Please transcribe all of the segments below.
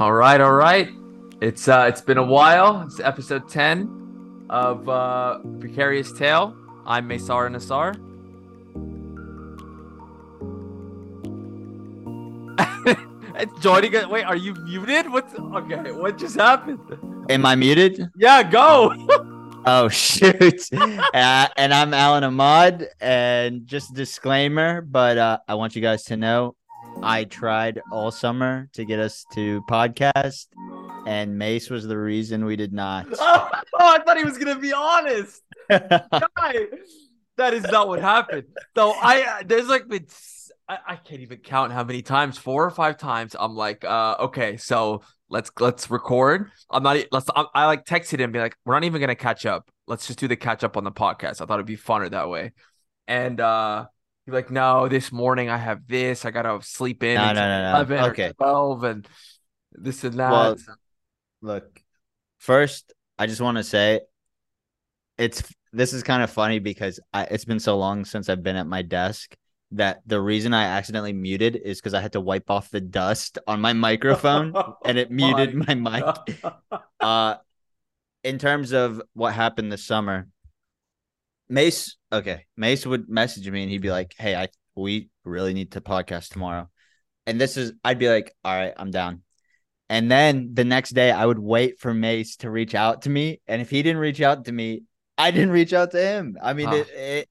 All right, all right. It's uh it's been a while. It's episode 10 of uh Precarious Tale. I'm Maysara Nassar. it's joining us. Wait, are you muted? What's okay? What just happened? Am I muted? Yeah, go. Oh shoot! uh, and I'm Allan Ahmad. And just a disclaimer, but uh, I want you guys to know, I tried all summer to get us to podcast, and Mace was the reason we did not. oh, I thought he was gonna be honest. Guy, that is not what happened. So I there's like been I can't even count how many times, four or five times. I'm like, uh, okay, so let's let's record. I'm not. Let's. I, I like texted him, be like, we're not even gonna catch up. Let's just do the catch up on the podcast. I thought it'd be funner that way. And uh, he's like, no, this morning I have this. I gotta sleep in. No, no, no, no. 11 or Okay. twelve and this and that. Well, Look, first, I just want to say, it's this is kind of funny because I, it's been so long since I've been at my desk that the reason I accidentally muted is because I had to wipe off the dust on my microphone and it muted my mic. Uh, in terms of what happened this summer, Mace, okay, Mace would message me and he'd be like, "Hey, I we really need to podcast tomorrow," and this is I'd be like, "All right, I'm down." And then the next day, I would wait for Mace to reach out to me, and if he didn't reach out to me, I didn't reach out to him. I mean, it, it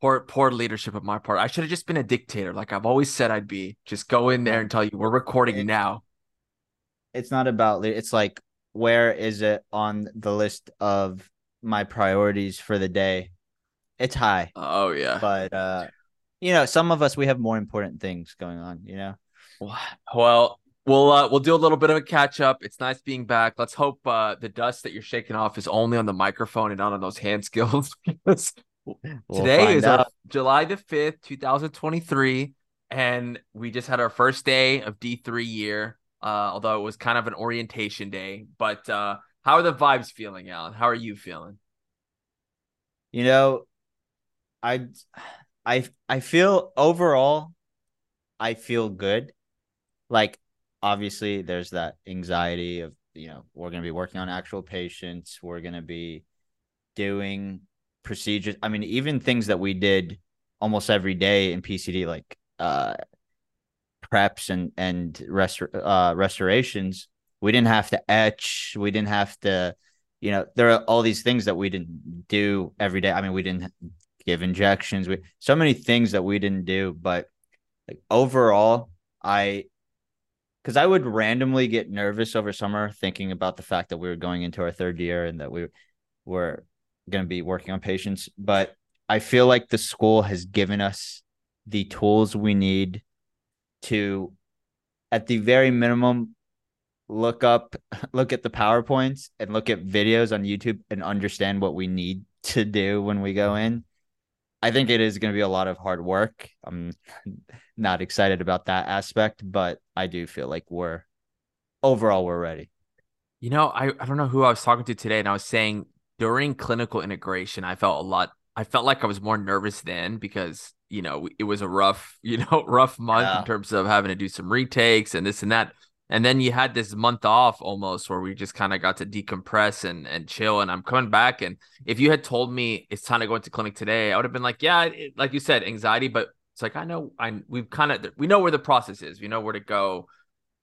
poor poor leadership of my part. I should have just been a dictator, like I've always said I'd be. Just go in there and tell you we're recording It- now. it's not about it's like where is it on the list of my priorities for the day? It's high. Oh yeah. but uh you know some of us we have more important things going on you know Well, we'll uh, we'll do a little bit of a catch up. It's nice being back. Let's hope uh, the dust that you're shaking off is only on the microphone and not on those hand skills. because We'll today is our. July the fifth, two thousand twenty three, and we just had our first day of D three year. Uh, although it was kind of an orientation day, but uh, how are the vibes feeling, Allan? How are you feeling? you know i i i feel overall i feel good. Like obviously there's that anxiety of you know we're going to be working on actual patients. We're going to be doing procedures. I mean even things that we did almost every day in pcd like uh preps and and restor- uh restorations we didn't have to etch. We didn't have to you know there are all these things that we didn't do every day. I mean we didn't give injections. We so many things that we didn't do but like overall i because i would randomly get nervous over summer thinking about the fact that we were going into our third year and that we were going to be working on patients but i feel like the school has given us the tools we need to at the very minimum look up look at the powerpoints and look at videos on youtube and understand what we need to do when we go in i think it is going to be a lot of hard work i'm not excited about that aspect but i do feel like we're overall we're ready You know, I, I don't know who I was talking to today, and I was saying during clinical integration, I felt a lot. I felt like I was more nervous then because you know it was a rough, you know, rough month Yeah. in terms of having to do some retakes and this and that. And then you had this month off almost where we just kind of got to decompress and and chill. And I'm coming back, and if you had told me it's time to go into clinic today, I would have been like, yeah, it, like you said, anxiety. But it's like I know I we've kind of we know where the process is. We know where to go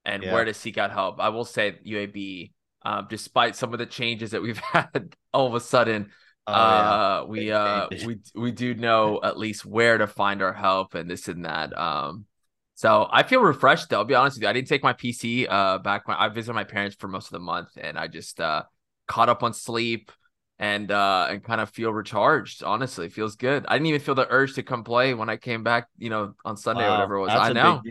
and Yeah. where to seek out help. I will say UAB um, despite some of the changes that we've had all of a sudden Oh, yeah. uh we uh we we do know at least where to find our help and this and that um so i feel refreshed though i'll be honest with you. I didn't take my pc uh back when i visited my parents for most of the month and i just uh caught up on sleep and uh and kind of feel recharged honestly. It feels good. I didn't even feel the urge to come play when i came back you know on sunday or whatever it was. i know.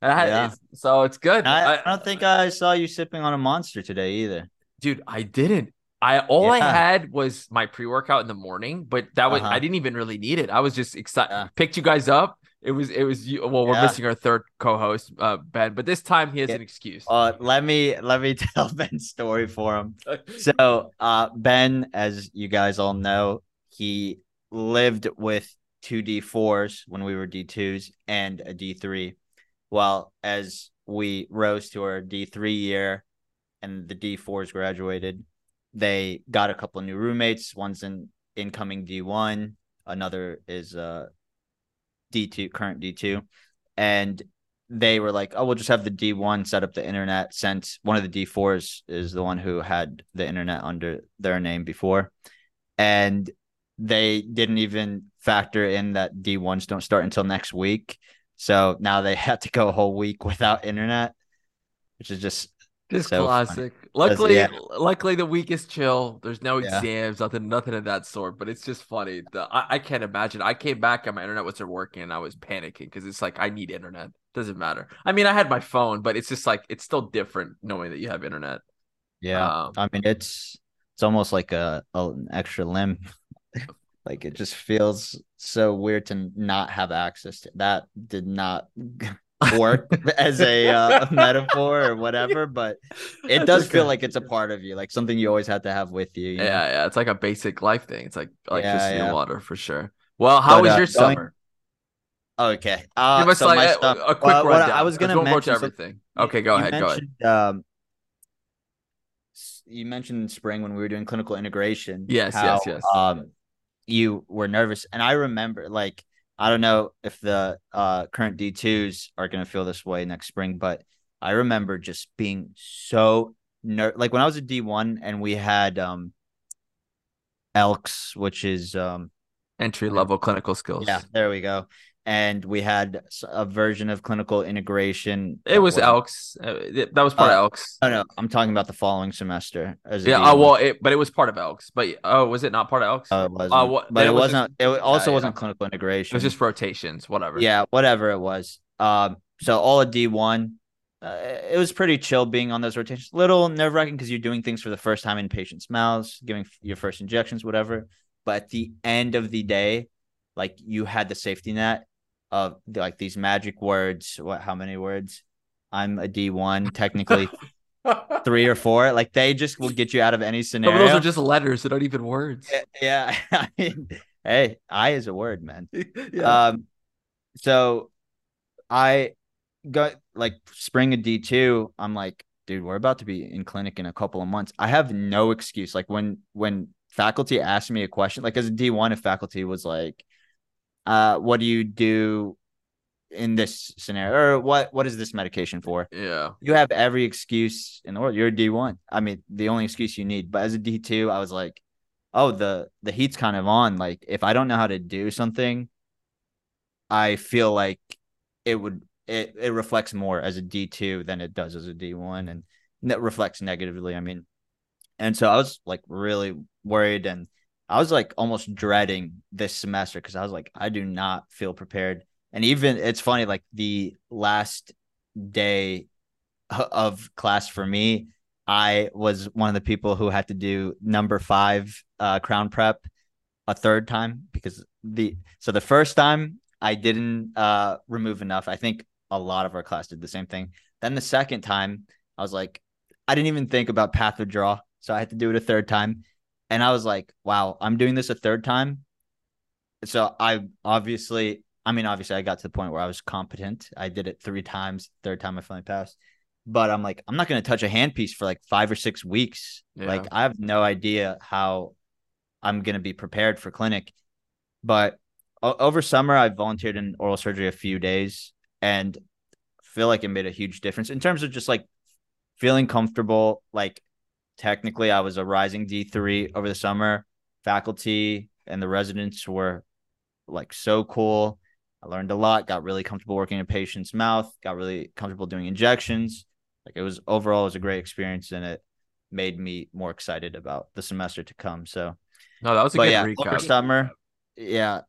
I had- Yeah. it's- so it's good. I, I- don't think i saw you sipping on a monster today either. Dude i didn't. I all i had was my pre-workout in the morning but that was Uh-huh. i didn't even really need it. I was just excited Yeah. picked you guys up it was it was you well we're Yeah. missing our third co-host uh ben but this time he has Yeah. an excuse uh let me let me tell ben's story for him So, uh, Ben, as you guys all know, he lived with two D4s when we were D2s and a D3. Well, as we rose to our D3 year and the D4s graduated, they got a couple of new roommates. One's an incoming D1, another is uh D2, current D2. And they were like, oh, we'll just have the D1 set up the internet since one of the D4s is the one who had the internet under their name before. And they didn't even factor in that D1s don't start until next week. So now they had to go a whole week without internet, which is just just so classic. Luckily, yeah. luckily the week is chill. There's no Yeah. exams, nothing, nothing of that sort. But it's just funny. The, I, I can't imagine. I came back and my internet wasn't working, and I was panicking because it's like I need internet. Doesn't matter. I mean, I had my phone, but it's just like it's still different knowing that you have internet. yeah. Um, I mean, it's it's almost like a, a an extra limb. like it just feels so weird to not have access to that. Did not work as a uh, metaphor or whatever, but it That's does feel like it's a part of you, like something you always have to have with you. you know? Yeah, yeah. It's like a basic life thing. It's like electricity yeah. and water for sure. Well, how But, was uh, your going- summer? Okay. Uh, Give so like a, stuff- a quick well, rundown. I was gonna Let's go over to mention so- everything. Okay, go ahead. Go ahead. Um, you mentioned spring when we were doing clinical integration. Yes, how, yes, yes. Um, you were nervous, and I remember, like, I don't know if the uh current D twos are gonna feel this way next spring, but I remember just being so ner like when I was a D one and we had um Elks, which is um Entry level clinical skills. yeah, there we go. And we had a version of clinical integration. It was wasn't- Elks. Uh, that was part of Uh, Elks. Oh no, I'm talking about the following semester. As Yeah. D1. Oh well, it, but it was part of Elks. But oh, was it not part of Elks? Oh, it wasn't. Uh, what- but it, was wasn't. it also yeah. wasn't clinical integration. it was just rotations. Whatever. yeah, whatever it was. Um, so all of D one, uh, it was pretty chill being on those rotations. Little nerve wracking because you're doing things for the first time in patients' mouths, giving f- your first injections, whatever. But at the end of the day, like you had the safety net of like these magic words. What? How many words? I'm a D one, technically three or four. Like they just will get you out of any Some of scenario. those are just letters. They're not even words. yeah. I mean, hey, I is a word, man. yeah. Um, so I got like spring of D two. I'm like, dude, we're about to be in clinic in a couple of months. I have no excuse. Like when when faculty asked me a question, like as a D one, if faculty was like, uh, what do you do in this scenario, or what what is this medication for? yeah. You have every excuse in the world. You're a D one. I mean, the only excuse you need. But as a D two, I was like, oh, the the heat's kind of on. Like, if I don't know how to do something, I feel like it would it it reflects more as a D two than it does as a D one, and that reflects negatively. I mean, and so I was like really worried, and I was like almost dreading this semester because I was like, I do not feel prepared. And even it's funny, like the last day of class for me, I was one of the people who had to do number five uh, crown prep a third time because the so the first time I didn't uh, remove enough. I think a lot of our class did the same thing. Then the second time, I was like, I didn't even think about path draw, so I had to do it a third time, and I was like, wow, I'm doing this a third time. So I obviously, I mean, obviously, I got to the point where I was competent. I did it three times. Third time, I finally passed. But I'm like, I'm not going to touch a handpiece for like five or six weeks. Yeah. Like, I have no idea how I'm going to be prepared for clinic. But o- over summer, I volunteered in oral surgery a few days and feel like it made a huge difference in terms of just like feeling comfortable. Like, technically, I was a rising D3 over the summer. Faculty and the residents were like so cool. I learned a lot, got really comfortable working in a patient's mouth, got really comfortable doing injections. Like it was overall it was a great experience and it made me more excited about the semester to come. So No, that was a good yeah, recap. summer, yeah.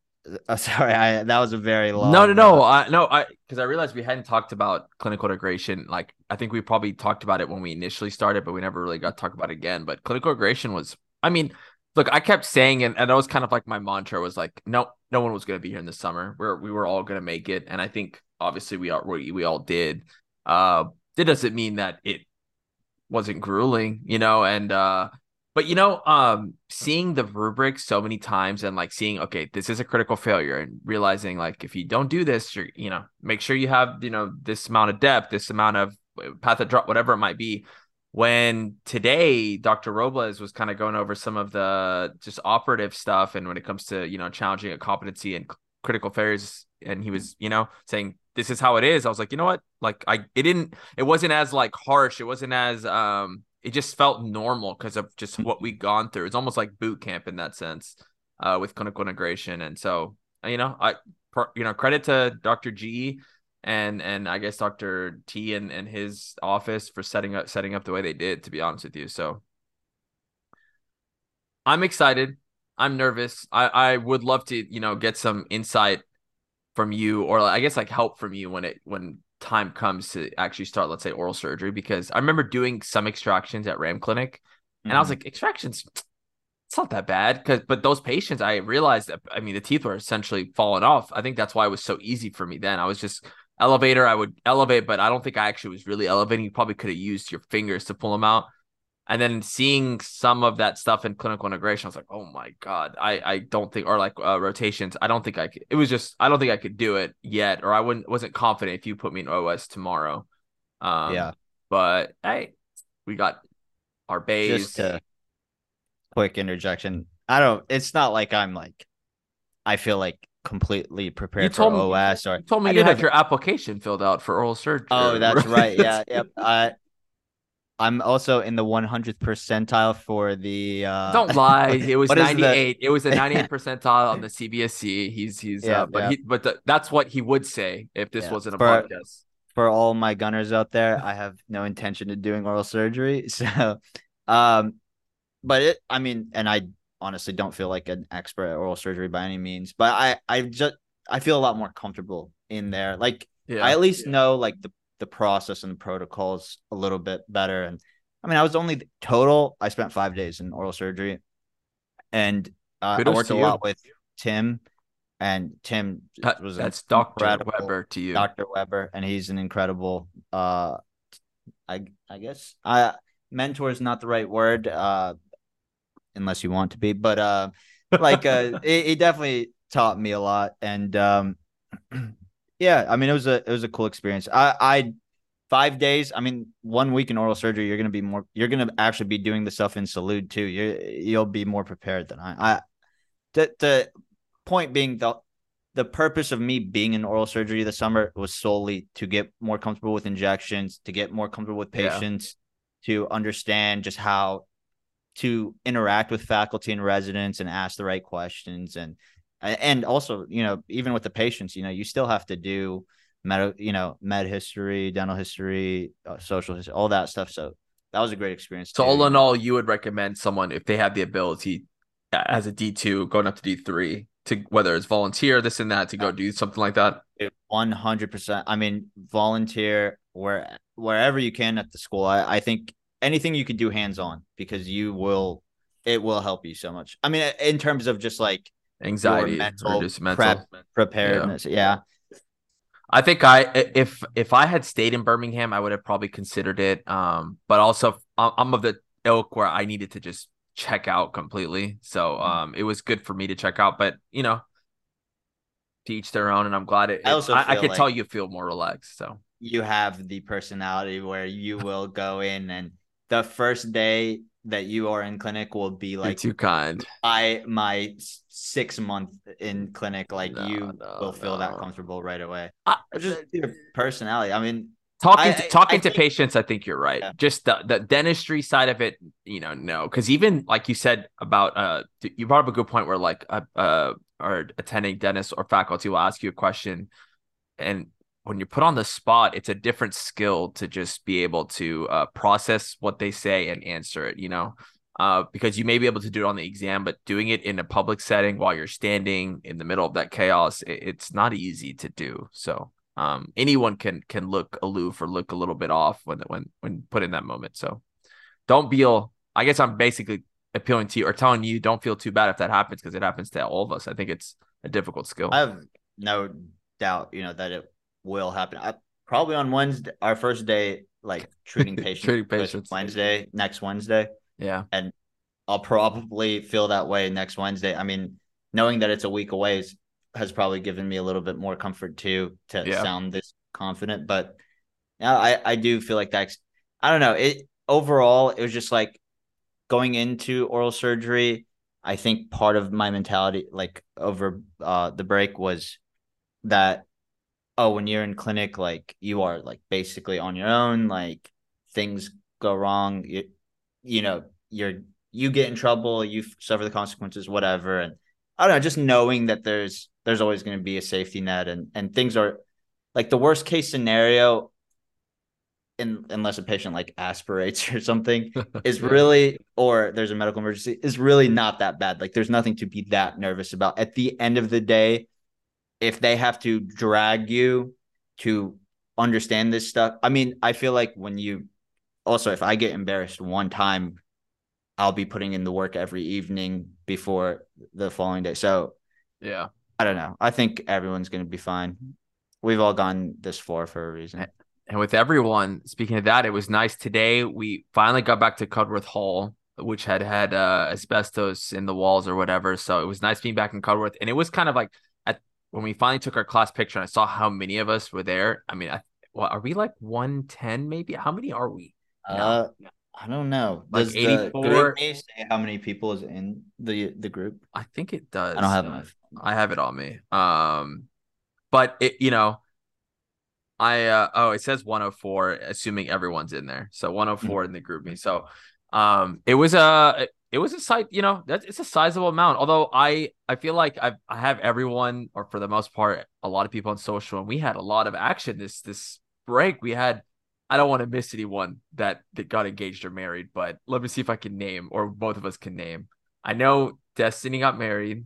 Uh, sorry, I that was a very long. No, no, no. I no, I because I realized we hadn't talked about clinical integration. Like I think we probably talked about it when we initially started, but we never really got to talk about it again. But clinical integration was, I mean, look, I kept saying, and, and that was kind of like my mantra was like, no, no one was going to be here in the summer. We're we were all going to make it, and I think obviously we all we, we all did. Uh, it doesn't mean that it wasn't grueling, you know, and uh But you know, um, seeing the rubric so many times and like seeing, okay, this is a critical failure, and realizing like if you don't do this, you're, you know, make sure you have, you know, this amount of depth, this amount of uh, path of draw, whatever it might be. When today Dr. Robles was kind of going over some of the just operative stuff, and when it comes to you know challenging a competency and critical failures, and he was you know saying this is how it is. I was like, you know what, like I it didn't, it wasn't as like harsh, it wasn't as um it just felt normal because of just what we've gone through. It's almost like boot camp in that sense, uh, with clinical integration. And so, you know, I, you know, credit to Dr. G and and I guess Dr. T and, and his office for setting up setting up the way they did, to be honest with you. So I'm excited. I'm nervous. I, I would love to, you know, get some insight from you or I guess like help from you when it when time comes to actually start, let's say, oral surgery, because I remember doing some extractions at Ram Clinic, and mm-hmm. I was mm-hmm. like, extractions, it's not that bad. Because, but those patients, I realized that, I mean, the teeth were essentially falling off. I think that's why it was so easy for me then. I was just elevator, I would elevate, but I don't think I actually was really elevating. You probably could have used your fingers to pull them out and then seeing some of that stuff in clinical integration, I was like, oh my god, I I don't think or like uh, rotations, I don't think I could. It was just I don't think I could do it yet, or I wouldn't wasn't confident if you put me in OS tomorrow. Um, yeah, but hey, we got our base. Just a quick interjection. I don't. It's not like I'm like. I feel like completely prepared for me, OS or you told me I you had your application filled out for oral surgery. Oh, that's right. Yeah, yep. I I'm also in the 100th percentile for the. Uh... Don't lie. It was 98. The... It was a 98 percentile on the CBSE. He's he's. Yeah, uh, but yeah. he but the, that's what he would say if this yeah. wasn't a for, podcast. For all my gunners out there, I have no intention of doing oral surgery. So, um, but it. I mean, and I honestly don't feel like an expert at oral surgery by any means, but I I just I feel a lot more comfortable in there. Like yeah, I at least know like the the process and the protocols a little bit better. And I mean, I was only total. I spent five days in oral surgery, and uh, I worked a lot with Tim, and Tim was that's Doctor Weber to you, Doctor Weber, and he's an incredible. Uh, I I guess I mentor is not the right word, uh, unless you want to be, but uh, like uh, he definitely taught me a lot, and um. Yeah, I mean it was a it was a cool experience. I I five days. I mean, one week in oral surgery, you're gonna be more. You're gonna actually be doing the stuff in Salud too. You you'll be more prepared than I. I the the point being the the purpose of me being in oral surgery this summer was solely to get more comfortable with injections, to get more comfortable with patients, yeah. to understand just how to interact with faculty and residents and ask the right questions and and also you know even with the patients you know you still have to do med you know med history dental history uh, social history all that stuff. So that was a great experience so too. all in all you would recommend someone if they have the ability as a d2 going up to d3 to whether it's volunteer this and that to go do something like that? 100% i mean volunteer where wherever you can at the school i, I think anything you could do hands on because you will it will help you so much. I mean in terms of just like anxiety mental, just mental prep, preparedness. Yeah. yeah. I think I if if I had stayed in Birmingham, I would have probably considered it. Um, but also I'm of the ilk where I needed to just check out completely. So mm-hmm. um, it was good for me to check out. But you know, to each their own, and I'm glad it. I also I, I could like tell you feel more relaxed. So you have the personality where you will go in and the first day that you are in clinic will be like You're too kind. I my six month in clinic, like no, you no, will feel no. that comfortable right away. I, just your personality. I mean, talking I, to, talking I, to think, patients, I think you're right. Yeah. Just the the dentistry side of it, you know, no, because even like you said about uh, you brought up a good point where like uh, uh or attending dentist or faculty will ask you a question, and when you're put on the spot, it's a different skill to just be able to uh, process what they say and answer it, you know, uh, because you may be able to do it on the exam, but doing it in a public setting while you're standing in the middle of that chaos, it, it's not easy to do. So um, anyone can can look aloof or look a little bit off when when when put in that moment. So don't feel. I guess I'm basically appealing to you or telling you don't feel too bad if that happens because it happens to all of us. I think it's a difficult skill. I have no doubt, you know, that it will happen. I, probably on Wednesday, our first day, like treating patients. treating patients Wednesday, next Wednesday. Yeah, and I'll probably feel that way next Wednesday. I mean, knowing that it's a week away is, has probably given me a little bit more comfort too to Yeah. sound this confident. But yeah, I I do feel like that's I don't know. It overall it was just like going into oral surgery. I think part of my mentality, like over uh the break, was that oh, when you're in clinic, like you are like basically on your own. Like things go wrong, you you know you're you get in trouble, you suffer the consequences, whatever. And I don't know, just knowing that there's there's always going to be a safety net, and and things are like the worst case scenario. In, unless a patient like aspirates or something is really or there's a medical emergency is really not that bad like there's nothing to be that nervous about at the end of the day if they have to drag you to understand this stuff i mean i feel like when you also if i get embarrassed one time i'll be putting in the work every evening before the following day so Yeah. i don't know i think everyone's going to be fine we've all gone this far for a reason And with everyone, speaking of that, it was nice today. We finally got back to Cudworth Hall, which had had uh, asbestos in the walls or whatever. So it was nice being back in Cudworth. And it was kind of like when we finally took our class picture and I saw how many of us were there. I mean, I, well, are we like 110 maybe? How many are we? uh i don't know Like Does the 84 group say how many people is in the the group I think it does. i don't have uh. I have it on me. Um, but it, you know, I uh, oh, it says 104, assuming everyone's in there. So 104 in the GroupMe. So, um, it was a it was a site. You know, that's it's a sizable amount. Although I I feel like I've, I have everyone, or for the most part, a lot of people on social, and we had a lot of action this this break. We had. I don't want to miss anyone that that got engaged or married, but let me see if I can name, or both of us can name. I know Destiny got married.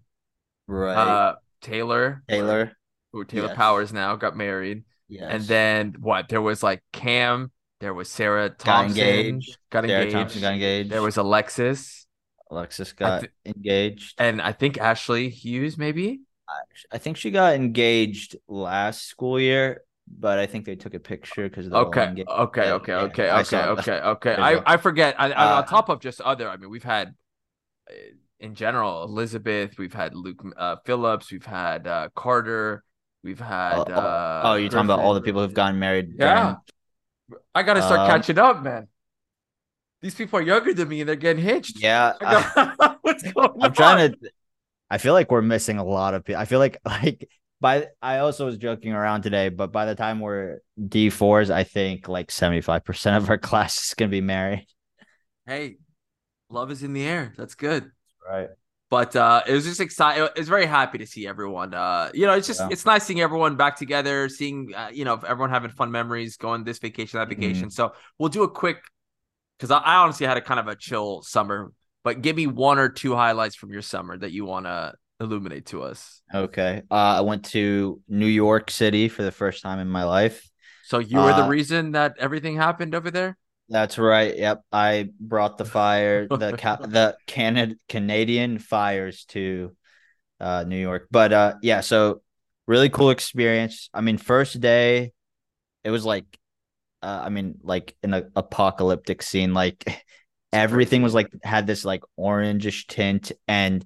right Uh, Taylor, taylor who Taylor Yes. Powers now got married, yes and then what? There was like Cam, there was Sarah got engaged got engaged. Thompson got engaged. There was Alexis, Alexis got thi- engaged. and I think Ashley Hughes, maybe. I think she got engaged last school year, but I think they took a picture because they're all Okay, okay, okay, yeah, okay, I okay, okay, okay. I. I forget. I, Uh, on top of just other, I mean, we've had uh, in general Elizabeth, we've had Luke uh, Phillips, we've had uh, Carter, we've had. Oh, oh, uh, oh, you're talking about all the people who've gotten married. Yeah. I gotta start Um, catching up, man. These people are younger than me and they're getting hitched. Yeah. I got- What's going on? I'm trying to. I feel like we're missing a lot of people. I feel like like by I also was joking around today, but by the time we're D fours, I think like 75 percent of our class is gonna be married. Hey, love is in the air. That's good. Right. But uh, it was just exciting. It's very happy to see everyone. Uh, you know, it's just Yeah. it's nice seeing everyone back together, seeing uh, you know everyone having fun memories, going this vacation, that Mm-hmm. vacation. So we'll do a quick because I, I honestly had a kind of a chill summer. But give me one or two highlights from your summer that you want to illuminate to us. Okay. Uh, I went to New York City for the first time in my life. So you were the Uh, reason that everything happened over there. That's right. Yep. I brought the fire, the ca- the Canada Canadian fires to uh New York. But uh yeah, so really cool experience. I mean, first day it was like uh I mean like an a- apocalyptic scene like everything was like had this like orangish tint and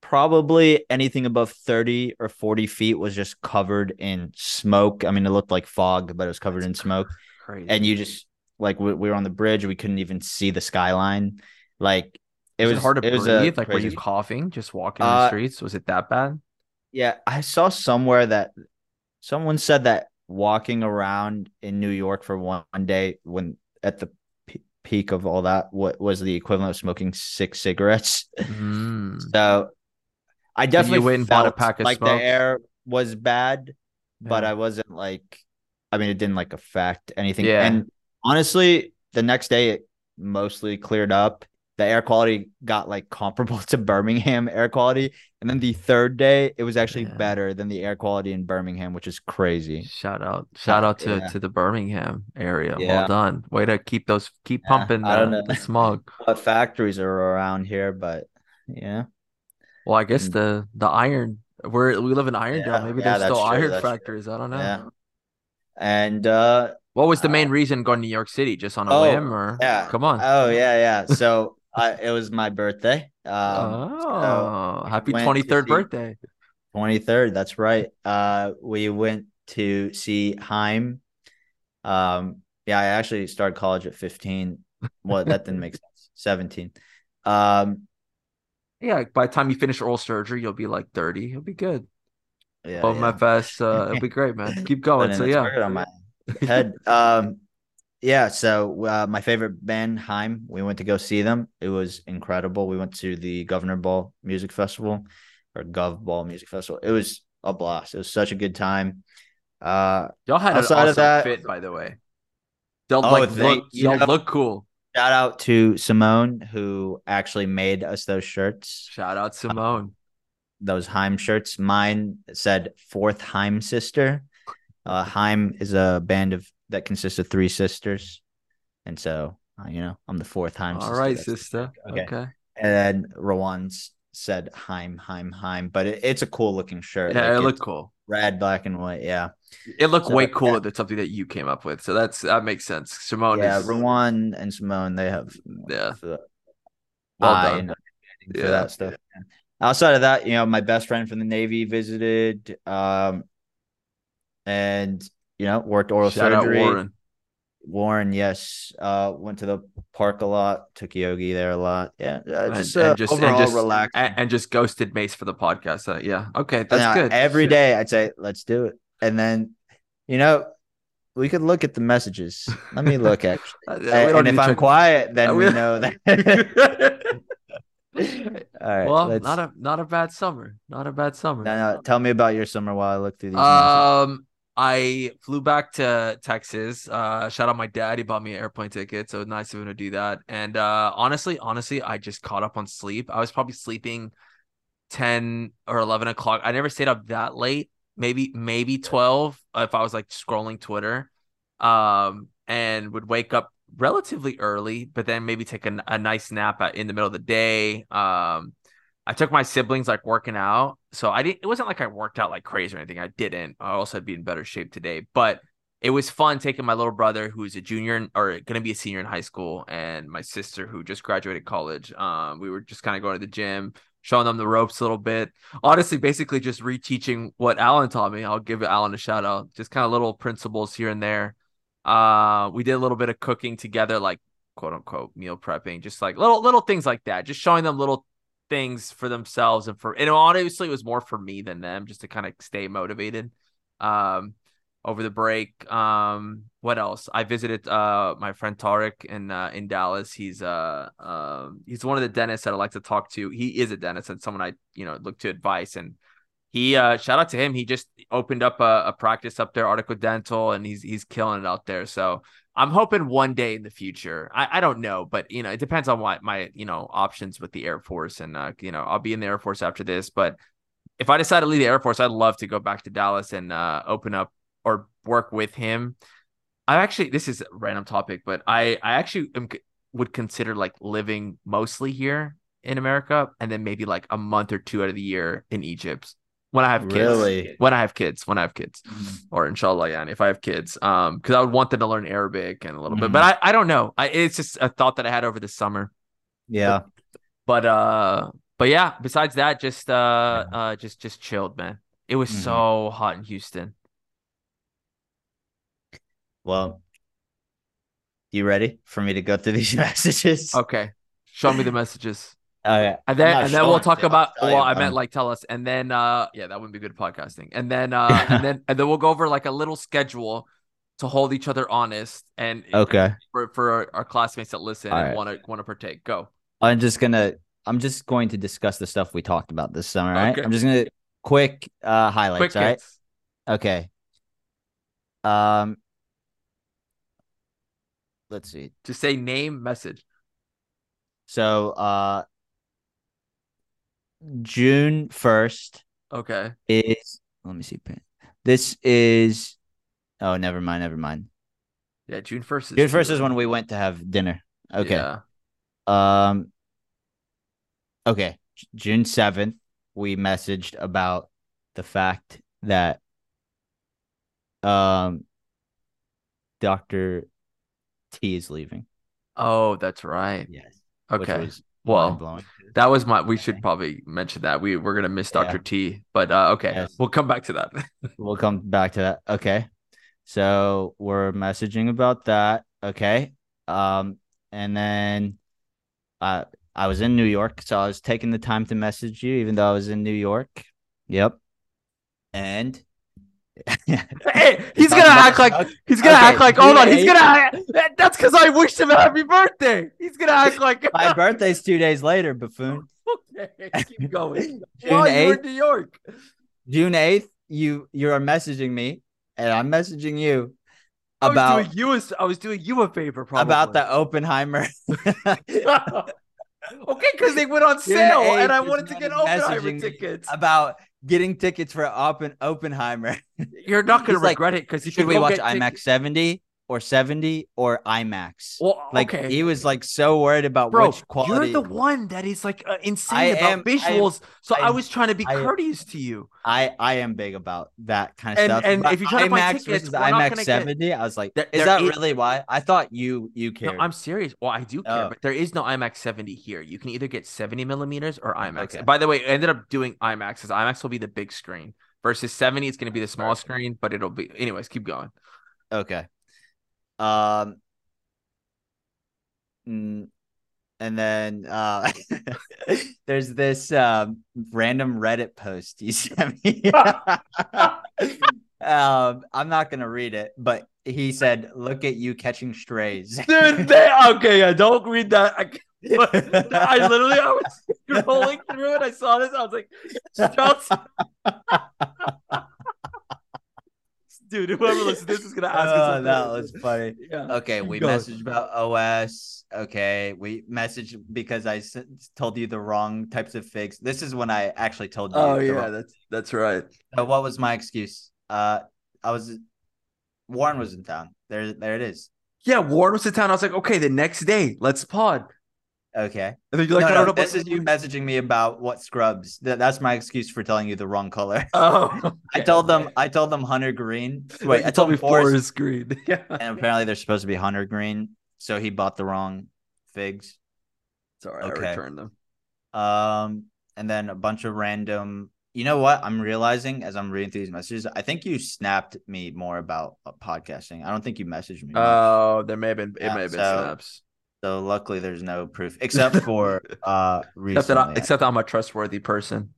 probably anything above 30 or 40 feet was just covered in smoke. I mean, it looked like fog, but it was covered in smoke Crazy. and you just like we, we were on the bridge we couldn't even see the skyline like it was, was it hard to it was a breathe? Like, were you coughing just walking the Uh, streets? Was it that bad? yeah i saw somewhere that someone said that walking around in new york for one, day when at the pe- peak of all that what was the equivalent of smoking six cigarettes Mm. so i definitely went and bought a pack of like smokes? the air was bad but I wasn't like I mean it didn't like affect anything. Yeah. And honestly, the next day it mostly cleared up. The air quality got like comparable to Birmingham air quality. And then the third day it was actually Yeah. better than the air quality in Birmingham, which is crazy. Shout out, shout out to, yeah. to the Birmingham area. Well done. Way to keep those, keep Yeah, pumping I don't the, know. the smog. What factories are around here, but yeah. Well, I guess the the iron. We're we live in Irondale. Yeah, Maybe yeah, there's still true, iron that's true. factories. I don't know. Yeah. And uh What was the main Uh, reason going to New York City? Just on a oh, whim, or yeah. come on? Oh yeah, yeah. So I, it was my birthday. Um, oh, happy to third see- birthday! twenty third. That's right. Uh, we went to see Haim. Um, yeah, I actually started college at fifteen. Well, that didn't make sense. Seventeen. Um, Yeah, by the time you finish oral surgery, you'll be like thirty. You'll be good. yeah, Oh, yeah. FS, uh, it'll be great, man. Keep going. So yeah, on my head. Um, yeah. So uh, my favorite band, Haim. We went to go see them. It was incredible. We went to the Governor Ball Music Festival, or Gov Ball Music Festival. It was a blast. It was such a good time. Uh, y'all had an outside awesome of that- fit, by the way. They'll Oh, like thank look, y'all look cool. shout out to Simone who actually made us those shirts. Shout out Simone. those Haim shirts. Mine said fourth Haim sister. Uh, Haim is a band of that consists of three sisters, and so uh, you know I'm the fourth Haim. All sister. right, sister. Okay. Okay. And then Rawan's said Haim, Haim, Haim, but it, it's a cool looking shirt. Yeah, Like, it looked cool. red, black, and white. Yeah, It looked So, way yeah. cooler than something that you came up with. So that's that makes sense. Simone yeah. is Rawan and Simone they have Yeah. Well done. Yeah. that stuff. Outside of that, you know, my best friend from the Navy visited, um, and you know, worked oral shout out surgery. Warren. Warren, yes. Uh, went to the park a lot. Took Yogi there a lot. Yeah, uh, And- just, and uh, just- and overall just- relaxed. And, and just ghosted Mace for the podcast. Yeah. Okay, that's And, uh, good. Every day, I'd say, "Let's do it," and then, you know, we could look at the messages. Let me look actually. Uh, and if I'm check- quiet, then we know that. All right. well, let's- not a not a bad summer. Not a bad summer. no, no, tell me about your summer while I look through these. messages. I flew back to Texas. Uh, shout out my dad. He bought me an airplane ticket, so nice of him to do that. And uh, honestly, honestly, I just caught up on sleep. I was probably sleeping ten or eleven o'clock. I never stayed up that late. Maybe maybe twelve if I was like scrolling Twitter. Um, and would wake up relatively early, but then maybe take a, a nice nap at, in the middle of the day. Um, I took my siblings like working out. So I didn't it wasn't like I worked out like crazy or anything. I didn't. I also had be in better shape today. But it was fun taking my little brother who's a junior or gonna be a senior in high school and my sister who just graduated college. Um, we were just kind of going to the gym, showing them the ropes a little bit. Honestly, basically just reteaching what Allan taught me. I'll give Allan a shout out. Just kind of little principles here and there. Uh, we did a little bit of cooking together, like quote unquote meal prepping, just like little little things like that. Just showing them little things for themselves and for and honestly it was more for me than them just to kind of stay motivated um over the break um what else? I visited uh my friend Tarek in uh in dallas. He's uh um he's one of the dentists that i like to talk to. He is a dentist and someone i you know look to advice and he uh shout out to him. He just opened up a, a practice up there article dental and he's he's killing it out there. So I'm hoping one day in the future. I, I don't know, but you know, it depends on what my you know options with the Air Force, and uh, you know, I'll be in the Air Force after this. But if I decide to leave the Air Force, I'd love to go back to Dallas and uh, open up or work with him. I actually, this is a random topic, but I I actually am, would consider like living mostly here in America, and then maybe like a month or two out of the year in Egypt when I have kids. Really? When I have kids. When I have kids or inshallah yeah if i have kids um because i would want them to learn arabic and a little bit but i i don't know I, it's just a thought that i had over the summer Yeah. but uh but yeah besides that just uh uh just just chilled man it was Mhm. so hot in houston Well, you ready for me to go through these messages? okay show me the messages Okay. and then and then we'll talk about well i meant like tell us and then uh yeah that wouldn't be good podcasting and then uh and then and then we'll go over like a little schedule to hold each other honest and Okay. for for our, our classmates that listen All and want to want to partake go I'm just gonna. I'm just going to discuss the stuff we talked about this summer. Right. Okay. I'm just gonna quick uh highlights. quick right. Okay. Um. Let's see. Just say name, message. So, uh, June first Okay. is. Let me see. This is. Oh, never mind. Never mind. Yeah, June first is June first is when we went to have dinner. Okay. Yeah. Um. Okay, June seventh, we messaged about the fact that um Doctor T is leaving. Oh, that's right. Yes. which Okay. was Well, that was my. We should probably mention that we we're gonna miss Yeah. Dr. T, but uh, okay, Yes. we'll come back to that. We'll come back to that. Okay. So we're messaging about that. Okay. Um, and then uh I was in New York, so I was taking the time to message you, even though I was in New York. Yep. And hey, he's gonna act like he's gonna okay, act like. Hold on, he's gonna. That's because I wished him a happy birthday. He's gonna act like. my birthday's two days later, buffoon. okay, keep going. June While you were 8th? in New York. June 8th, you you are messaging me, and I'm messaging you I was about doing you a, I was doing you a favor, probably. about the Oppenheimer. okay, because they went on June sale, and I wanted to get Oppenheimer tickets. about getting tickets for Oppen Oppenheimer. You're not gonna He's like, regret it because you Should we watch IMAX 70 or 70 or IMAX? Well, like okay. he was like so worried about Bro, which quality. you're the one that is like uh, insane I about am- I am- visuals. so I, I was trying to be courteous to you. I I am big about that kind of And- stuff. and But if you try to find IMAX tickets, versus IMAX gonna get- 70, I was like, There- is there that is- really why? I thought you you cared. No, I'm serious. Well, I do care, Oh. but there is no IMAX 70 here. You can either get 70 millimeters or IMAX. Okay. By the way, I ended up doing IMAX because IMAX will be the big screen versus 70. It's going to be the small screen, but it'll be. Anyways, keep going. Okay. Um mm, and then uh there's this um random Reddit post you sent me. um I'm not gonna read it, but he said, look at you catching strays. Dude, they, okay, yeah, don't read that. I, I literally, I was scrolling through it. I saw this. I was like, Chelsea. Dude, whoever listens to this is gonna ask us. Oh, what that is. was funny. Yeah. Okay, we going. messaged about OS. Okay, we messaged because I s- told you the wrong types of figs. This is when I actually told you. Oh yeah, wrong- that's that's right. So what was my excuse? Uh, I was Warren was in town. There, there it is. Yeah, Warren was in town. I was like, okay, the next day, let's pod. Okay. And then you're like, no, don't no, this is you messaging me about what scrubs. That, that's my excuse for telling you the wrong color. Oh, I told them. I told them hunter green. Wait, I told me forest, green. Yeah, and apparently they're supposed to be hunter green. So he bought the wrong figs. Sorry. Okay. I returned them. Um, and then a bunch of random. You know what? I'm realizing as I'm reading through these messages, I think you snapped me more about uh, podcasting. I don't think you messaged me. much. Oh, there may have been. It Yeah, may have been so- snaps. So luckily, there's no proof except for uh recently. Except that, I, except I'm a trustworthy person.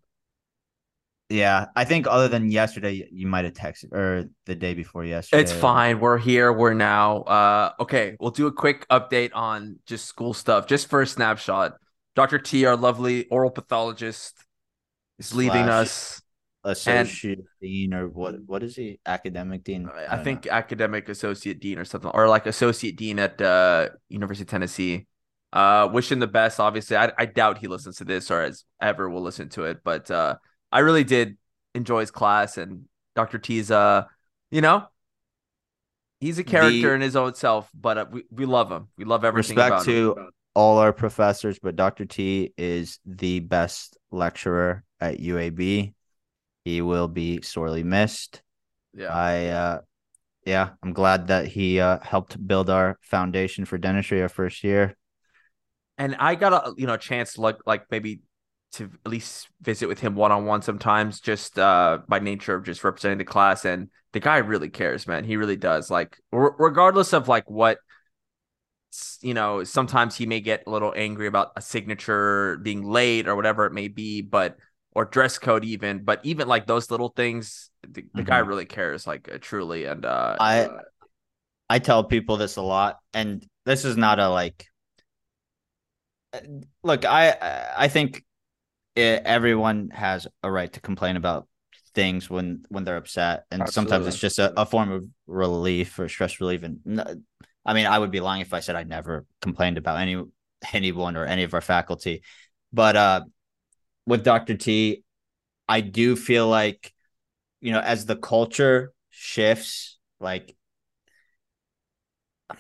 yeah, I think other than yesterday, you might have texted or the day before yesterday. It's fine. We're here. We're now. Uh, okay. We'll do a quick update on just school stuff, just for a snapshot. Dr. T, our lovely oral pathologist, is leaving Slash- us. Associate dean or what? What is he? Academic dean. I don't think know. academic associate dean or something, or like associate dean at uh, University of Tennessee. Uh, wish him the best. Obviously, I, I doubt he listens to this or as ever will listen to it, but uh, I really did enjoy his class and Dr. T's. Uh, you know, he's a character The- in his own self, but uh, we we love him. We love everything respect about to him. all our professors, but Dr. T is the best lecturer at UAB. He will be sorely missed. Yeah, I uh yeah, I'm glad that he uh helped build our foundation for dentistry our first year. and I got a you know a chance to like like maybe to at least visit with him one on one sometimes, just uh by nature of just representing the class. And the guy really cares, man. He really does. Like r- regardless of like what you know, sometimes he may get a little angry about a signature being late or whatever it may be, but or dress code even. But even like those little things, the, the guy Mhm. really cares, like uh, truly. And uh, I I tell people this a lot, and this is not a like. uh, Look, I I think it, everyone has a right to complain about things when when they're upset, and sometimes it's just a, a form of relief or stress relief. And I mean, I would be lying if I said I never complained about any anyone or any of our faculty, but uh, with Doctor T, I do feel like you know as the culture shifts, like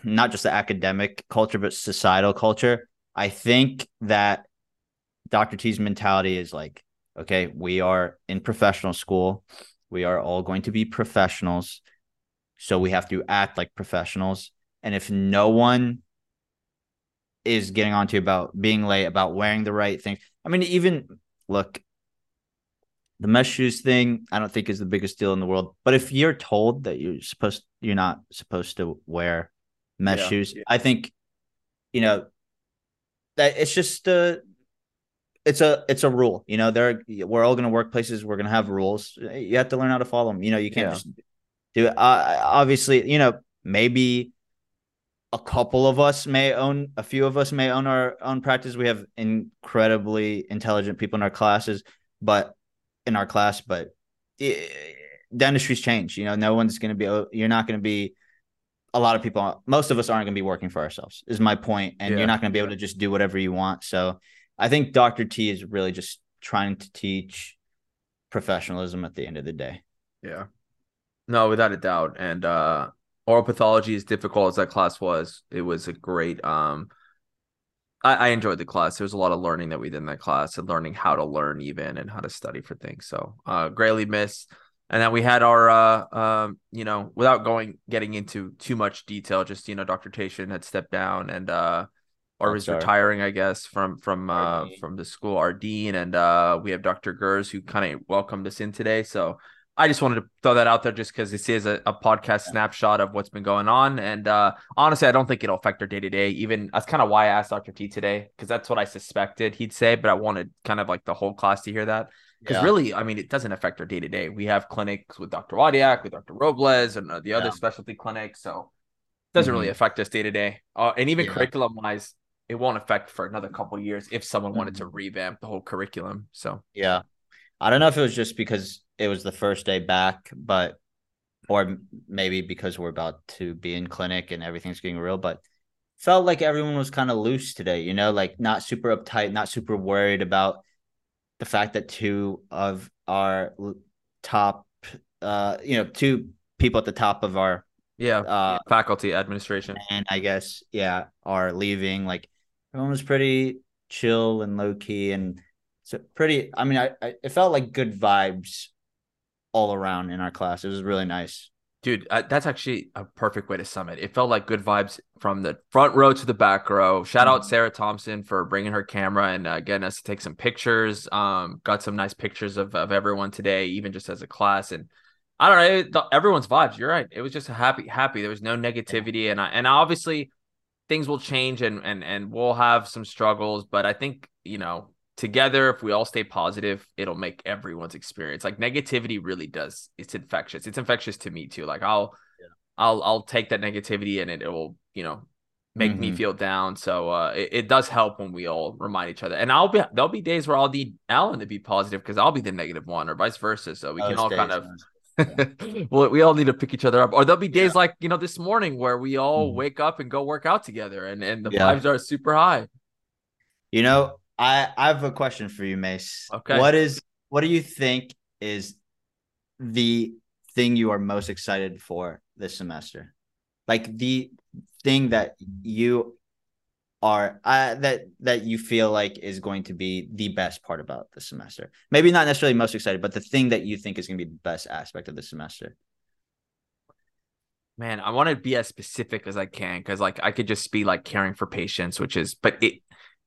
not just the academic culture, but societal culture. I think that Dr. T's mentality is like, okay, we are in professional school. We are all going to be professionals. So we have to act like professionals. And if no one is getting onto about being late, about wearing the right thing. I mean, even look, the mesh shoes thing, I don't think is the biggest deal in the world. But if you're told that you're supposed you're not supposed to wear mesh Yeah. shoes, I think you know that it's just uh it's a it's a rule. You know, there we're all gonna work places, we're gonna have rules. You have to learn how to follow them. You know, you can't Yeah. just do it. Uh, obviously, you know, maybe a couple of us may own a few of us may own our own practice. We have incredibly intelligent people in our classes, but in our class, but eh, dentistry's changed. You know, no one's going to be. You're not going to be. A lot of people, most of us aren't going to be working for ourselves. Is my point, and Yeah. you're not going to be able to just do whatever you want. So, I think Doctor T is really just trying to teach professionalism at the end of the day. Yeah. No, without a doubt. And uh oral pathology as difficult as that class was, it was a great um I, I enjoyed the class. There was a lot of learning that we did in that class and learning how to learn even and how to study for things. So uh greatly missed. And then we had our uh um, you know, without going getting into too much detail, just you know, Dr. Tation had stepped down and uh or was retiring, I guess, from from uh from the school, our dean, and uh we have Dr. Gers who kind of welcomed us in today. So I just wanted to throw that out there just because this is a, a podcast snapshot of what's been going on. And uh, honestly, I don't think it'll affect our day to day. Even that's kind of why I asked Dr. T today, because that's what I suspected he'd say, but I wanted kind of like the whole class to hear that. Because Yeah. really, I mean, it doesn't affect our day to day. We have clinics with Dr. Wadiak, with Dr. Robles, and uh, the other Yeah. specialty clinics. So it doesn't really affect us day to day. And even Yeah. curriculum wise, it won't affect for another couple of years if someone wanted to revamp the whole curriculum. So Yeah. I don't know if it was just because it was the first day back, but or maybe because we're about to be in clinic and everything's getting real, but felt like everyone was kind of loose today, you know, like not super uptight, not super worried about the fact that two of our top uh you know, two people at the top of our yeah, uh faculty administration. and I guess yeah, are leaving. Like everyone was pretty chill and low key and so pretty. I mean, I, I it felt like good vibes all around in our class. It was really nice. Dude, uh, that's actually a perfect way to sum it. It felt like good vibes from the front row to the back row. Shout out. Sarah Thompson for bringing her camera and uh, getting us to take some pictures. Um, got some nice pictures of, of everyone today, even just as a class. And I don't know, it, the, everyone's vibes. You're right. It was just a happy, happy. There was no negativity, and I and obviously things will change and and and we'll have some struggles, but I think you know together if we all stay positive it'll make everyone's experience like negativity really does it's infectious it's infectious to me too like i'll Yeah. i'll i'll take that negativity and it, it will you know make me Mhm. feel down so uh it, it does help when we all remind each other and i'll be there'll be days where i'll need Allan to be positive because i'll be the negative one or vice versa so we can all days, kind of well, we all need to pick each other up, or there'll be days like you know this morning where we all Mhm. wake up and go work out together, and and the Yeah. vibes are super high. You know, I I have a question for you, Mace. Okay. What is what do you think is the thing you are most excited for this semester? Like the thing that you are uh, that that you feel like is going to be the best part about the semester. Maybe not necessarily most excited, but the thing that you think is going to be the best aspect of the semester. Man, I want to be as specific as I can because like I could just be like caring for patients, which is, but it,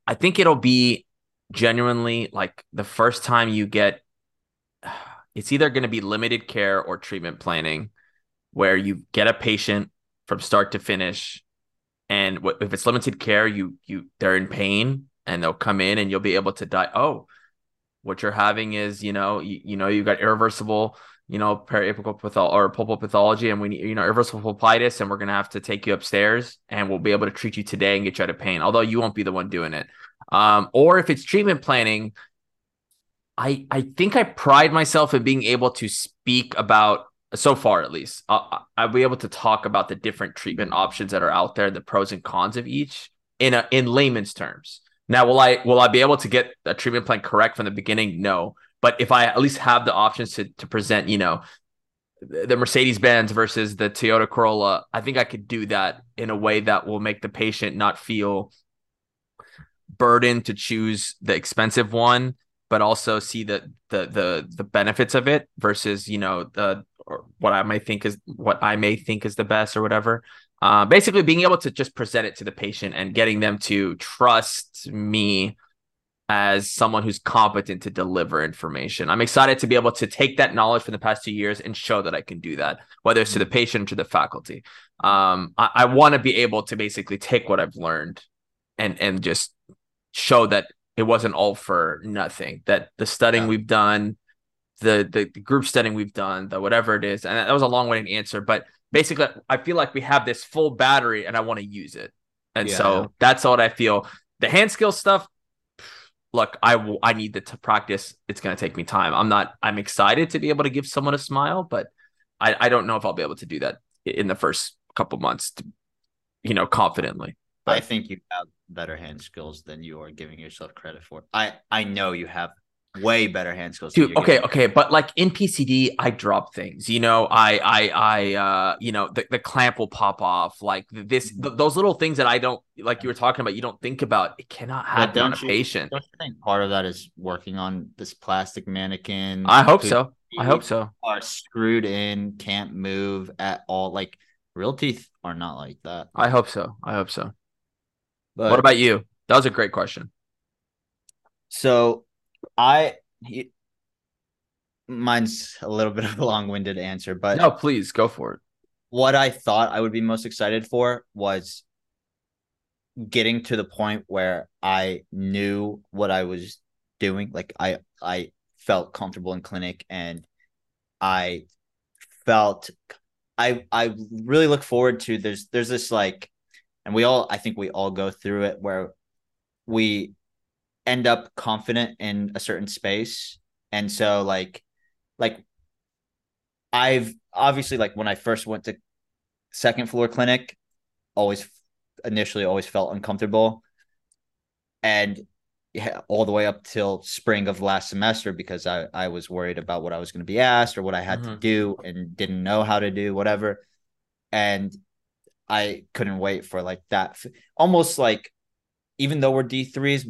I think it'll be genuinely like the first time you get, it's either going to be limited care or treatment planning, where you get a patient from start to finish, and if it's limited care, you you they're in pain and they'll come in and you'll be able to die. Oh, what you're having is you know you, you know you've got irreversible you know, periapical pathology or pulpal pathology, and we need, you know, irreversible pulpitis, and we're gonna have to take you upstairs, and we'll be able to treat you today and get you out of pain. Although you won't be the one doing it. Um, or if it's treatment planning, I I think I pride myself in being able to speak about so far at least. I'll, I'll be able to talk about the different treatment options that are out there, the pros and cons of each in a in layman's terms. Now, will I will I be able to get a treatment plan correct from the beginning? No. But if I at least have the options to to present, you know, the Mercedes Benz versus the Toyota Corolla, I think I could do that in a way that will make the patient not feel burdened to choose the expensive one, but also see the the the the benefits of it versus you know the or what I may think is what I may think is the best or whatever. Uh, basically, being able to just present it to the patient and getting them to trust me as someone who's competent to deliver information. I'm excited to be able to take that knowledge from the past two years and show that I can do that, whether it's to the patient or to the faculty. Um, I, I want to be able to basically take what I've learned and and just show that it wasn't all for nothing. That the studying yeah. we've done, the, the the group studying we've done, the whatever it is, and that was a long way to answer, but basically, I feel like we have this full battery, and I want to use it, and yeah, so yeah. that's what I feel. The hand skill stuff, look, I will, I need to practice. It's going to take me time. I'm not. I'm excited to be able to give someone a smile, but I, I don't know if I'll be able to do that in the first couple months, to, you know, confidently. But I think you have better hand skills than you are giving yourself credit for. I I know you have way better hand skills. Dude, okay, okay, but like in PCD, I drop things. You know, I I I uh, you know, the, the clamp will pop off. Like this, th- those little things that I don't like. You were talking about. You don't think about. It cannot happen on a you, patient. Don't you think part of that is working on this plastic mannequin? I hope so. I hope so. Are screwed in, can't move at all. Like real teeth are not like that. I hope so. I hope so. But, what about you? That was a great question. So I he, mine's a little bit of a long-winded answer, but no, please go for it. What I thought I would be most excited for was getting to the point where I knew what I was doing. Like I I felt comfortable in clinic and I felt I I really look forward to there's there's this like and we all I think we all go through it where we end up confident in a certain space and so like like i've obviously like when i first went to second floor clinic always initially always felt uncomfortable and yeah, all the way up till spring of last semester because I, I was worried about what I was going to be asked or what I had mm-hmm. to do and didn't know how to do whatever. And I couldn't wait for like that. Almost like, even though we're D3s,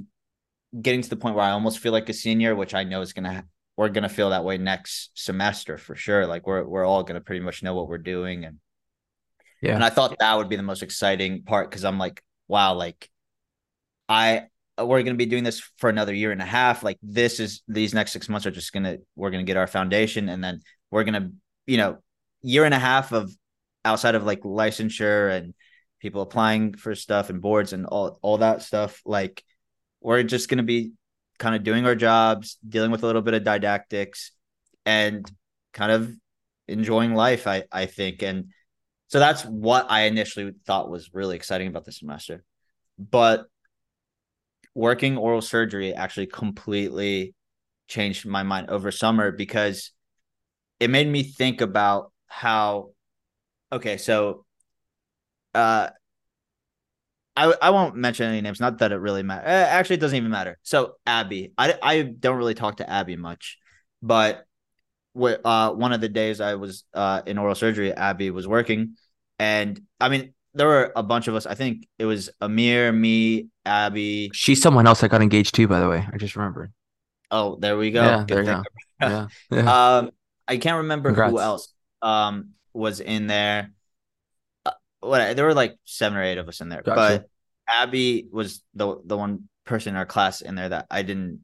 getting to the point where I almost feel like a senior, which I know is gonna we're gonna feel that way next semester for sure. Like we're we're all gonna pretty much know what we're doing, and yeah. And I thought that would be the most exciting part because I'm like, wow, like I we're gonna be doing this for another year and a half. Like this is these next six months are just gonna we're gonna get our foundation, and then we're gonna you know year and a half of outside of like licensure and people applying for stuff and boards and all all that stuff like we're just going to be kind of doing our jobs, dealing with a little bit of didactics, and kind of enjoying life. I I think, and so that's what I initially thought was really exciting about the semester. But working oral surgery actually completely changed my mind over summer because it made me think about how okay so uh I, I won't mention any names. Not that it really matters. Eh, actually, it doesn't even matter. So Abby, I, I don't really talk to Abby much, but with, uh, one of the days I was uh, in oral surgery, Abby was working, and I mean there were a bunch of us. I think it was Amir, me, Abby. She's someone else that got engaged too, by the way. I just remembered. Oh, there we go. Yeah, there you go. yeah, yeah. Um, I can't remember Congrats. who else um was in there what there were like seven or eight of us in there, gotcha. but Abby was the the one person in our class in there that I didn't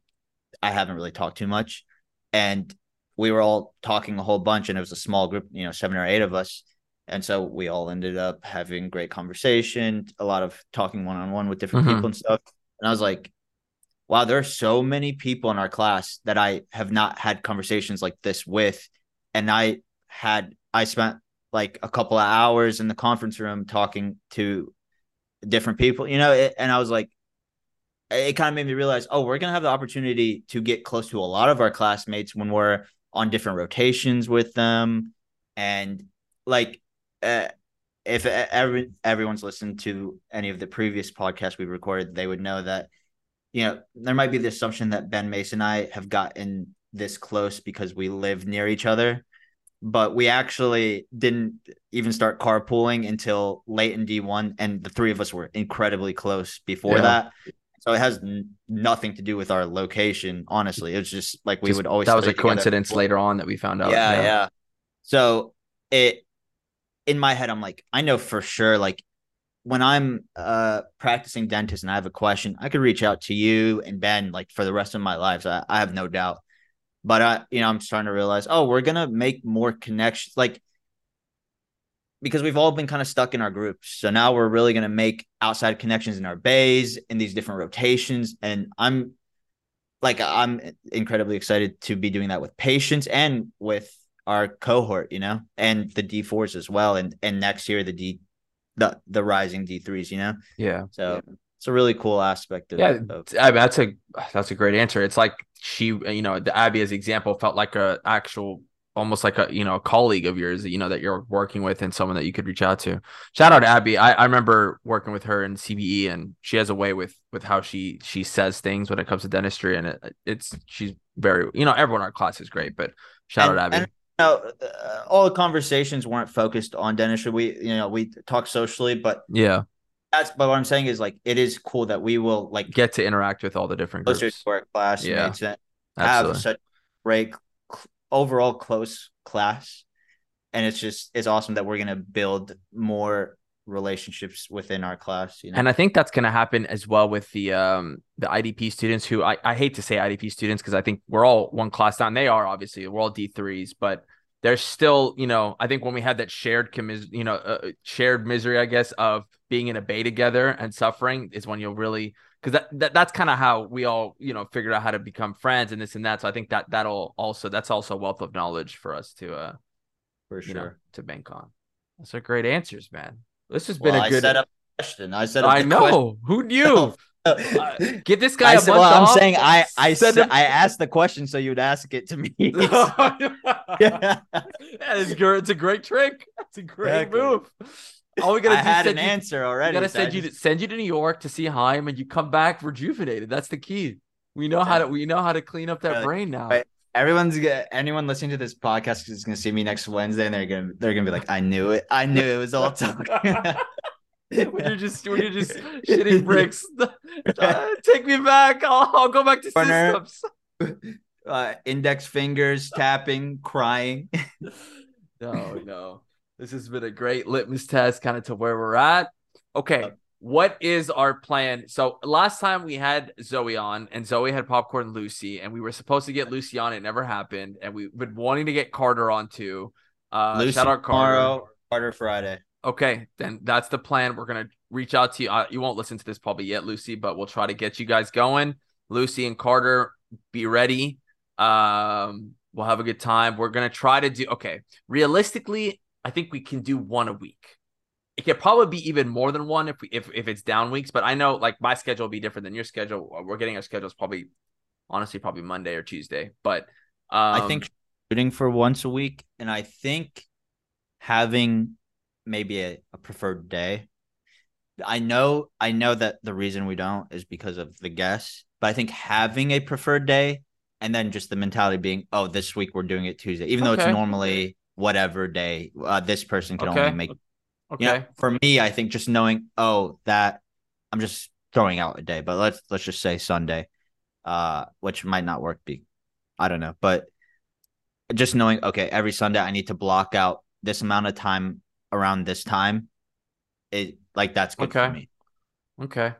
I haven't really talked too much. And we were all talking a whole bunch and it was a small group, you know, seven or eight of us. And so we all ended up having great conversation, a lot of talking one on one with different mm-hmm. people and stuff. And I was like, wow, there are so many people in our class that I have not had conversations like this with. And I had I spent like a couple of hours in the conference room talking to different people, you know, it, and I was like, it kind of made me realize, oh, we're gonna have the opportunity to get close to a lot of our classmates when we're on different rotations with them, and like, uh, if every, everyone's listened to any of the previous podcasts we've recorded, they would know that, you know, there might be the assumption that Ben Mason and I have gotten this close because we live near each other but we actually didn't even start carpooling until late in D1 and the three of us were incredibly close before yeah. that. So it has n- nothing to do with our location, honestly. It was just like we just, would always That was a coincidence later on that we found out. Yeah, yeah. yeah. So it in my head, I'm like, I know for sure, like when I'm uh practicing dentist and I have a question, I could reach out to you and Ben like for the rest of my life. So I, I have no doubt. But I, you know, I'm starting to realize, oh, we're gonna make more connections, like because we've all been kind of stuck in our groups. So now we're really gonna make outside connections in our bays in these different rotations. And I'm like, I'm incredibly excited to be doing that with patients and with our cohort, you know, and the D fours as well. And and next year the D the the rising D threes, you know? Yeah. So yeah. it's a really cool aspect of yeah. Of, I mean, that's a that's a great answer. It's like she, you know, the Abby as example felt like a actual almost like a you know a colleague of yours you know that you're working with and someone that you could reach out to. Shout out abby. I, I remember working with her in cbe and she has a way with with how she she says things when it comes to dentistry and it, it's she's very you know everyone in our class is great but shout and, out abby. and, you know, uh, all the conversations weren't focused on dentistry. We you know we talk socially but yeah that's but what i'm saying is like it is cool that we will like get to interact with all the different groups. closer to our classmates yeah. and have such great overall close class and it's just it's awesome that we're going to build more relationships within our class you know? and i think that's going to happen as well with the um the idp students who i, I hate to say idp students because i think we're all one class down they are obviously we're all d3s but there's still you know i think when we had that shared commis you know uh, shared misery i guess of being in a bay together and suffering is when you'll really because that, that that's kind of how we all you know figured out how to become friends and this and that. So I think that that'll also that's also a wealth of knowledge for us to uh for sure know, to bank on. Those are great answers, man. This has been a good. I set up question. I said I know. Question. Who knew? uh, get this guy I said, well, I'm saying I I said I asked the question so you'd ask it to me. yeah, it's good. It's a great trick. It's a great exactly. move. All we gotta I do had an you, answer already. We gotta send you to, send you to New York to see Haim, and you come back rejuvenated. That's the key. We know how to we know how to clean up that brain now. Right. Everyone's gonna anyone listening to this podcast is gonna see me next Wednesday, and they're gonna they're gonna be like, "I knew it. I knew it was all talk." when you're just when you're just shitting bricks, uh, take me back. I'll, I'll go back to systems. Uh, index fingers tapping, crying. no, no. This has been a great litmus test, kind of to where we're at. Okay, what is our plan? So last time we had Zoe on, and Zoe had popcorn Lucy, and we were supposed to get Lucy on. It never happened, and we've been wanting to get Carter on too. Uh, Lucy shout out Carter. Tomorrow, Carter Friday. Okay, then that's the plan. We're gonna reach out to you. Uh, you won't listen to this probably yet, Lucy, but we'll try to get you guys going. Lucy and Carter, be ready. Um, we'll have a good time. We're gonna try to do okay. Realistically, I think we can do one a week. It could probably be even more than one if we if if it's down weeks. But I know like my schedule will be different than your schedule. We're getting our schedules probably honestly probably Monday or Tuesday. But um, I think shooting for once a week, and I think having maybe a, a preferred day. I know I know that the reason we don't is because of the guests, but I think having a preferred day and then just the mentality being, oh, this week we're doing it Tuesday, even okay. though it's normally whatever day uh, this person can okay. only make. Okay. You know, for me, I think just knowing, oh, that I'm just throwing out a day, but let's let's just say Sunday, uh, which might not work. Be, I don't know, but just knowing, okay, every Sunday I need to block out this amount of time around this time. It like that's good okay. for me. Okay.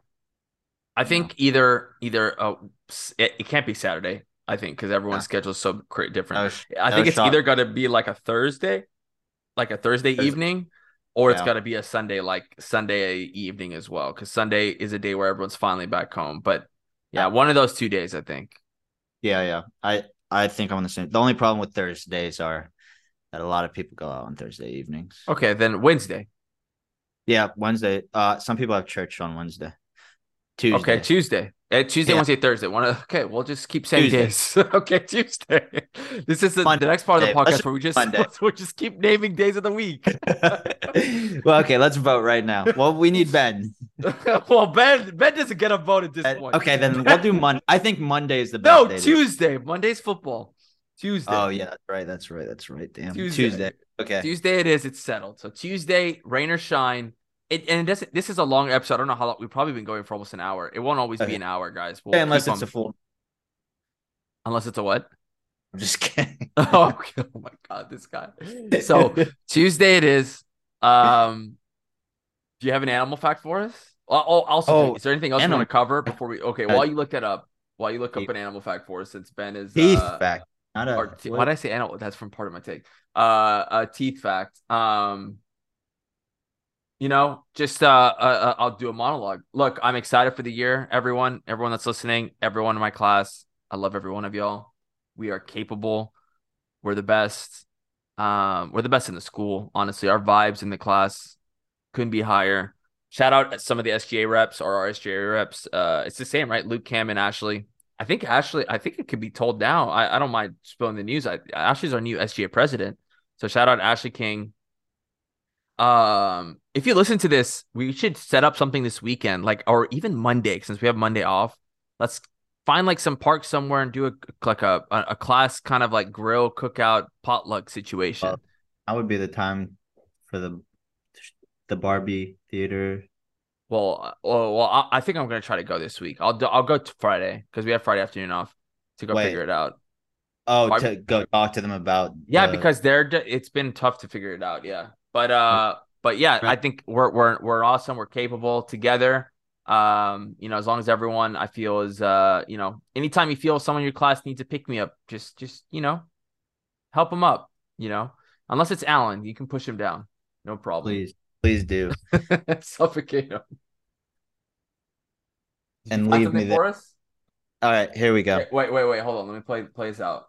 I think either either uh, it, it can't be Saturday. I think because everyone's yeah. schedule is so different. Was, I think it's either gonna be like a Thursday, like a Thursday Thursday. evening, or it's yeah. got to be a Sunday, like Sunday evening as well. Because Sunday is a day where everyone's finally back home. But yeah, one of those two days, I think. Yeah, yeah. I I think I'm on the same. The only problem with Thursdays are that a lot of people go out on Thursday evenings. Okay, then Wednesday. Yeah, Wednesday. Uh, some people have church on Wednesday. Tuesday. Okay, Tuesday. Uh, Tuesday, yeah. Wednesday, Thursday. One. Okay, we'll just keep saying Tuesday. days. okay, Tuesday. This is the, the next part of the podcast where we just we'll just keep naming days of the week. well, okay, let's vote right now. Well, we need Ben. well, Ben Ben doesn't get a vote at this ben, point. Okay, then we'll do Monday. I think Monday is the best. No, Tuesday. Monday's football. Tuesday. Oh yeah, that's right. That's right. That's right. Damn. Tuesday. Tuesday. Okay. Tuesday it is. It's settled. So Tuesday, rain or shine, it, and it doesn't. This is a long episode. I don't know how long. We've probably been going for almost an hour. It won't always okay. be an hour, guys. We'll unless it's on, a full. Unless it's a what? I'm just kidding. oh, oh my god, this guy. So Tuesday it is. Um, do you have an animal fact for us? Oh, oh, also, Oh, is there anything else you want to cover before we? Okay, while you look that up, while you look up an animal fact for us, since Ben is teeth uh, fact, not a. or what? why did I say animal? That's from part of my take. Uh, a teeth fact. Um, you know, just uh, uh, uh, I'll do a monologue. Look, I'm excited for the year. Everyone, everyone that's listening, everyone in my class, I love every one of y'all. We are capable. We're the best. Um, we're the best in the school. Honestly, our vibes in the class couldn't be higher. Shout out some of the SGA reps or our SGA reps. Uh, it's the same, right? Luke, Cam, and Ashley. I think Ashley. I think it could be told now. I, I don't mind spilling the news. I, Ashley's our new SGA president. So shout out Ashley King. Um, if you listen to this, we should set up something this weekend, like or even Monday, since we have Monday off. Let's find like some park somewhere and do a like a a, class kind of like grill cookout potluck situation. Well, That would be the time for the the Barbie theater. Well, well, well I, I think I'm gonna try to go this week. I'll do, I'll go to Friday because we have Friday afternoon off to go Wait. figure it out. Oh, Barbie- to go talk to them about. Yeah, the- because they're it's been tough to figure it out. Yeah, but uh, but yeah, I think we're we're we're awesome. We're capable together. Um, you know, as long as everyone I feel is uh, you know, anytime you feel someone in your class needs to pick me up, just just you know, help them up. You know, unless it's Allan, you can push him down. No problem. please, please do. Suffocate him. And leave me for us. All right, here we go. Wait, wait, wait, wait, hold on. Let me play play this out.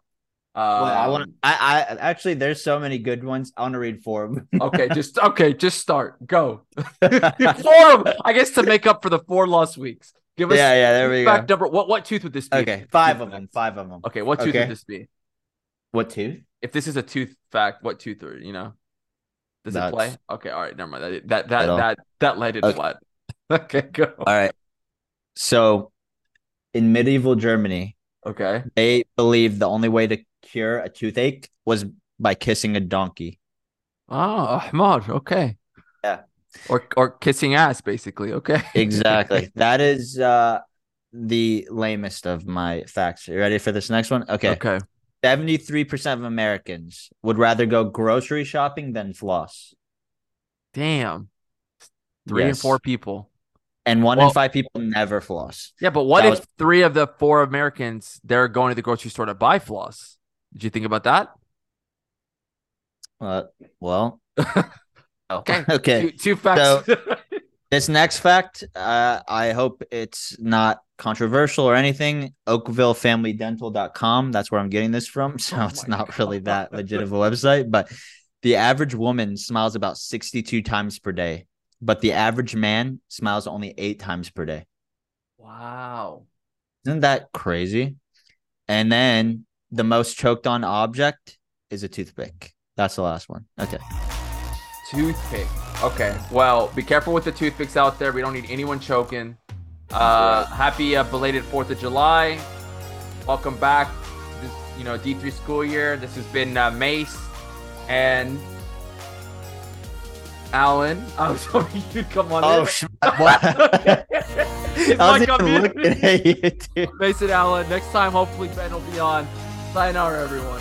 Um, Well, I want. I, I actually, there's so many good ones. I want to read four of them. okay, just okay, just start. Go. four of 'em, I guess to make up for the four lost weeks. Give us yeah, yeah. There we fact go. number. What what tooth would this be? Okay, five of them. Five of them. Okay, what tooth Okay. would this be? What tooth? If this is a tooth fact, what tooth are you know? Does it play? Okay, all right, never mind. That that that that that light it Okay. flat. Okay, go. All right. So, in medieval Germany, Okay. they believed the only way to cure a toothache was by kissing a donkey. Oh, Ahmad. Okay. Yeah. Or or kissing ass, basically. Okay. Exactly. that is uh the lamest of my facts. You ready for this next one? Okay. Okay. 73% of Americans would rather go grocery shopping than floss. Damn. Three and Yes. four people. And one Well- in five people never floss. Yeah, but what That if was- three of the four Americans they're going to the grocery store to buy floss? Did you think about that? Uh, well, Okay. okay. Two, two facts. This next fact, uh, I hope it's not controversial or anything. OakvilleFamilyDental.com. That's where I'm getting this from. So Oh it's not really that legit of a website. But the average woman smiles about 62 times per day, but the average man smiles only eight times per day. wow. Isn't that crazy? And then the most choked on object is a toothpick. That's the last one. Okay. Toothpick. Okay. Well, be careful with the toothpicks out there. We don't need anyone choking. Uh, happy uh, belated Fourth of July. Welcome back. This, you know, D three school year. This has been uh, Mace and Allan. I was hoping you'd come on. Oh, sh- I was even looking at you, dude. Mason Allan. Next time, hopefully Ben will be on. Sayonara, everyone.